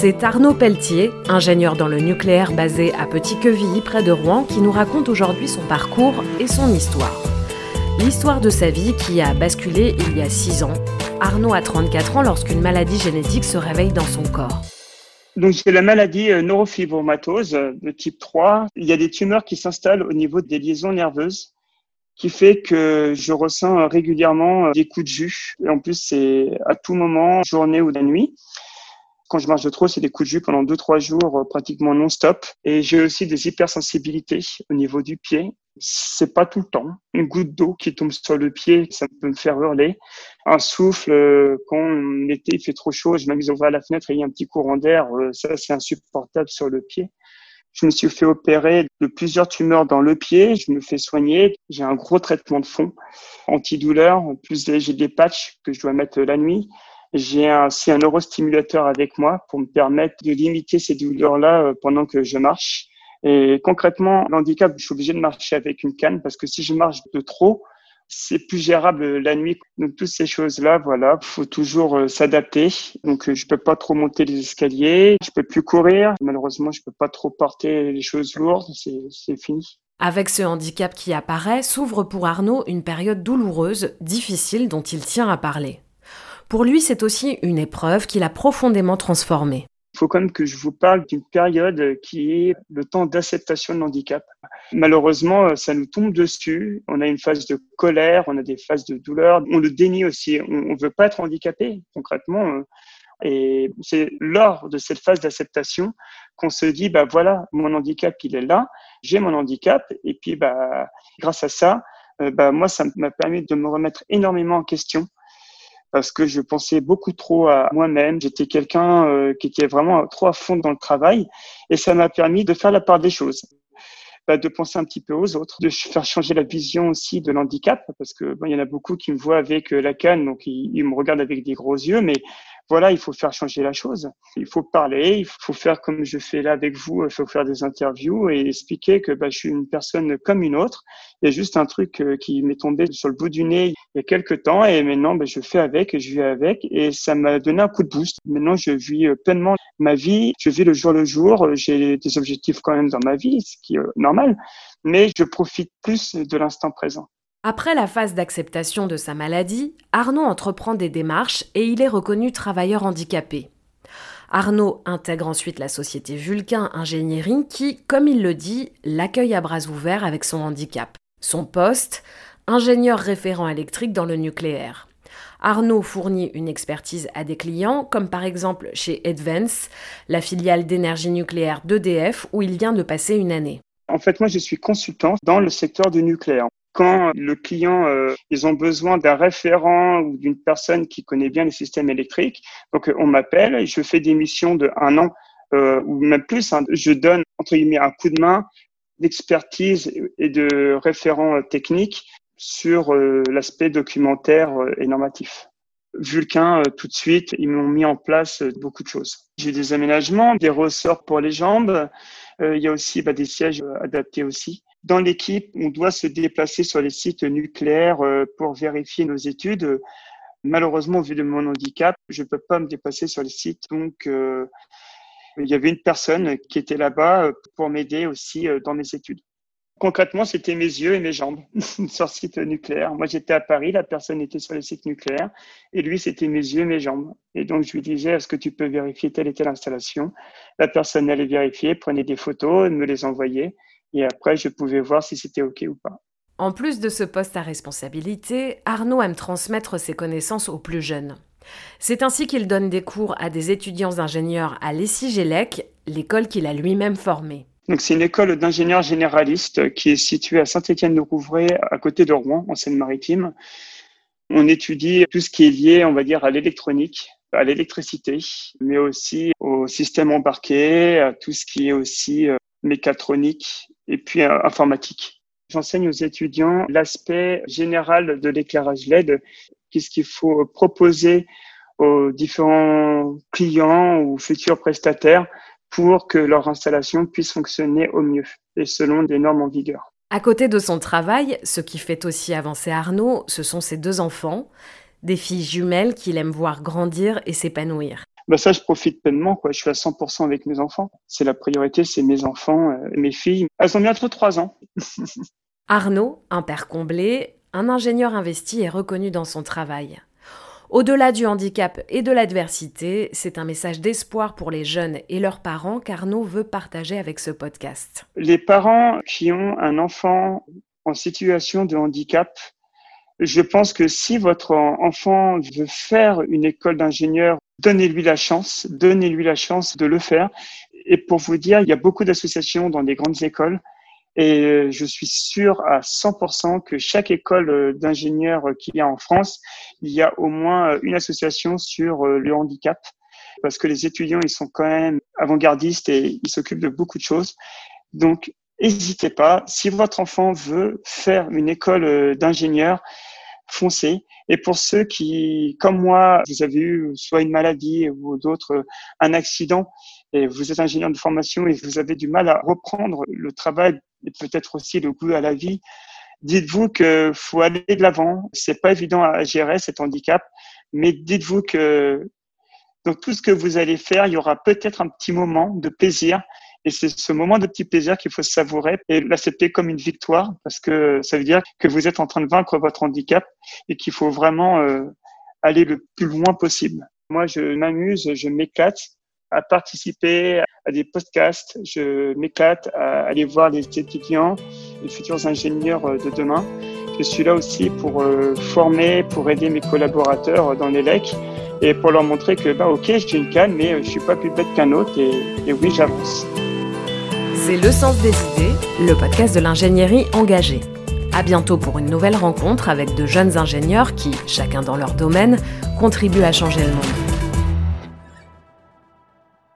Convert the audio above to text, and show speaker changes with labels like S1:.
S1: C'est Arnaud Pelletier, ingénieur dans le nucléaire basé à Petit-Quevilly près de Rouen, qui nous raconte aujourd'hui son parcours et son histoire. L'histoire de sa vie qui a basculé il y a 6 ans. Arnaud a 34 ans lorsqu'une maladie génétique se réveille dans son corps.
S2: Donc, c'est la maladie euh, neurofibromatose euh, de type 3. Il y a des tumeurs qui s'installent au niveau des liaisons nerveuses qui fait que je ressens régulièrement euh, des coups de jus. Et en plus, c'est à tout moment, journée ou la nuit. Quand je marche de trop, c'est des coups de jus pendant deux, trois jours, pratiquement non-stop. Et j'ai aussi des hypersensibilités au niveau du pied. C'est pas tout le temps. Une goutte d'eau qui tombe sur le pied, ça peut me faire hurler. Un souffle, euh, quand l'été il fait trop chaud, je m'amuse à la fenêtre et il y a un petit courant d'air, euh, ça c'est insupportable sur le pied. Je me suis fait opérer de plusieurs tumeurs dans le pied. Je me fais soigner. J'ai un gros traitement de fond antidouleur. En plus, j'ai des patchs que je dois mettre la nuit. J'ai aussi un neurostimulateur avec moi pour me permettre de limiter ces douleurs-là euh, pendant que je marche. Et concrètement, l'handicap, je suis obligé de marcher avec une canne parce que si je marche de trop, c'est plus gérable la nuit. Donc toutes ces choses-là, voilà, faut toujours euh, s'adapter. Donc euh, je peux pas trop monter les escaliers, je peux plus courir. Malheureusement, je peux pas trop porter les choses lourdes. C'est fini.
S1: Avec ce handicap qui apparaît, s'ouvre pour Arnaud une période douloureuse, difficile, dont il tient à parler. Pour lui, c'est aussi une épreuve qui l'a profondément transformé.
S2: Il faut quand même que je vous parle d'une période qui est le temps d'acceptation de l'handicap. Malheureusement, ça nous tombe dessus. On a une phase de colère, on a des phases de douleur. On le dénie aussi. On ne veut pas être handicapé, concrètement. Et c'est lors de cette phase d'acceptation qu'on se dit, bah voilà, mon handicap, il est là. J'ai mon handicap. Et puis, bah, grâce à ça, euh, bah, moi, ça m'a permis de me remettre énormément en question parce que je pensais beaucoup trop à moi-même. J'étais quelqu'un euh, qui était vraiment trop à fond dans le travail et ça m'a permis de faire la part des choses. Bah, de penser un petit peu aux autres, de faire changer la vision aussi de l'handicap, parce que bon, il y en a beaucoup qui me voient avec euh, la canne, donc ils, ils me regardent avec des gros yeux, mais voilà, il faut faire changer la chose. Il faut parler, il faut faire comme je fais là avec vous, il faut faire des interviews et expliquer que bah, je suis une personne comme une autre. Il y a juste un truc euh, qui m'est tombé sur le bout du nez il y a quelques temps et maintenant bah, je fais avec, je vis avec et ça m'a donné un coup de boost. Maintenant, je vis euh, pleinement ma vie, je vis le jour le jour, j'ai des objectifs quand même dans ma vie, ce qui est euh, normal, mais je profite plus de l'instant présent.
S1: Après la phase d'acceptation de sa maladie, Arnaud entreprend des démarches et il est reconnu travailleur handicapé. Arnaud intègre ensuite la société Vulcain Engineering qui, comme il le dit, l'accueille à bras ouverts avec son handicap. Son poste Ingénieur référent électrique dans le nucléaire. Arnaud fournit une expertise à des clients, comme par exemple chez Advance, la filiale d'énergie nucléaire d'EDF, où il vient de passer une année.
S2: En fait, moi, je suis consultant dans le secteur du nucléaire quand le client, euh, ils ont besoin d'un référent ou d'une personne qui connaît bien les systèmes électriques, donc on m'appelle et je fais des missions de un an euh, ou même plus. Hein. je donne entre guillemets un coup de main d'expertise et de référent technique sur euh, l'aspect documentaire et normatif. Vulcain, tout de suite, ils m'ont mis en place beaucoup de choses. J'ai des aménagements, des ressorts pour les jambes. il y a aussi bah, des sièges adaptés aussi. Dans l'équipe, on doit se déplacer sur les sites nucléaires euh, pour vérifier nos études. Malheureusement, vu de mon handicap, je ne peux pas me déplacer sur les sites. Donc, euh, il y avait une personne qui était là-bas euh, pour m'aider aussi dans mes études. Concrètement, c'était mes yeux et mes jambes sur le site nucléaire. Moi, j'étais à Paris, la personne était sur le site nucléaire, et lui, c'était mes yeux et mes jambes. Et donc, je lui disais, est-ce que tu peux vérifier telle et telle installation? La personne allait vérifier, prenait des photos, me les envoyait, et après, je pouvais voir si c'était OK ou pas.
S1: En plus de ce poste à responsabilité, Arnaud aime transmettre ses connaissances aux plus jeunes. C'est ainsi qu'il donne des cours à des étudiants ingénieurs à l'ESSIGELEC, l'école qu'il a lui-même formée.
S2: Donc, c'est une école d'ingénieurs généralistes qui est située à Saint-Étienne-de-Rouvray, à côté de Rouen, en Seine-Maritime. On étudie tout ce qui est lié, on va dire, à l'électronique, à l'électricité, mais aussi au système embarqué, à tout ce qui est aussi euh, mécatronique et puis euh, informatique. J'enseigne aux étudiants l'aspect général de l'éclairage LED, qu'est-ce qu'il faut proposer aux différents clients ou futurs prestataires pour que leur installation puisse fonctionner au mieux et selon des normes en vigueur.
S1: À côté de son travail, ce qui fait aussi avancer Arnaud, ce sont ses deux enfants, des filles jumelles qu'il aime voir grandir et s'épanouir.
S2: Bah ça, je profite pleinement. Quoi. Je suis à 100% avec mes enfants. C'est la priorité, c'est mes enfants, euh, mes filles. Elles ont bientôt trois ans.
S1: Arnaud, un père comblé, un ingénieur investi et reconnu dans son travail. Au-delà du handicap et de l'adversité, c'est un message d'espoir pour les jeunes et leurs parents qu'Arnaud veut partager avec ce podcast.
S2: Les parents qui ont un enfant en situation de handicap, je pense que si votre enfant veut faire une école d'ingénieur, donnez-lui la chance, donnez-lui la chance de le faire. Et pour vous dire, il y a beaucoup d'associations dans des grandes écoles et je suis sûr à 100% que chaque école d'ingénieurs qu'il y a en France, il y a au moins une association sur le handicap parce que les étudiants, ils sont quand même avant-gardistes et ils s'occupent de beaucoup de choses. Donc, n'hésitez pas. Si votre enfant veut faire une école d'ingénieur, foncez. Et pour ceux qui, comme moi, vous avez eu soit une maladie ou d'autres, un accident, et vous êtes ingénieur de formation et vous avez du mal à reprendre le travail et peut-être aussi le goût à la vie, dites-vous que faut aller de l'avant. C'est pas évident à gérer cet handicap, mais dites-vous que donc tout ce que vous allez faire, il y aura peut-être un petit moment de plaisir. Et c'est ce moment de petit plaisir qu'il faut savourer et l'accepter comme une victoire parce que ça veut dire que vous êtes en train de vaincre votre handicap et qu'il faut vraiment euh, aller le plus loin possible. Moi, je m'amuse, je m'éclate à participer à des podcasts. Je m'éclate à aller voir les étudiants, les futurs ingénieurs euh, de demain. Je suis là aussi pour euh, former, pour aider mes collaborateurs dans l'ELEC et pour leur montrer que, bah, ok, j'ai une canne, mais je suis pas plus bête qu'un autre et, et oui, j'avance.
S1: C'est Le Sens des idées, le podcast de l'ingénierie engagée. À bientôt pour une nouvelle rencontre avec de jeunes ingénieurs qui, chacun dans leur domaine, contribuent à changer le monde.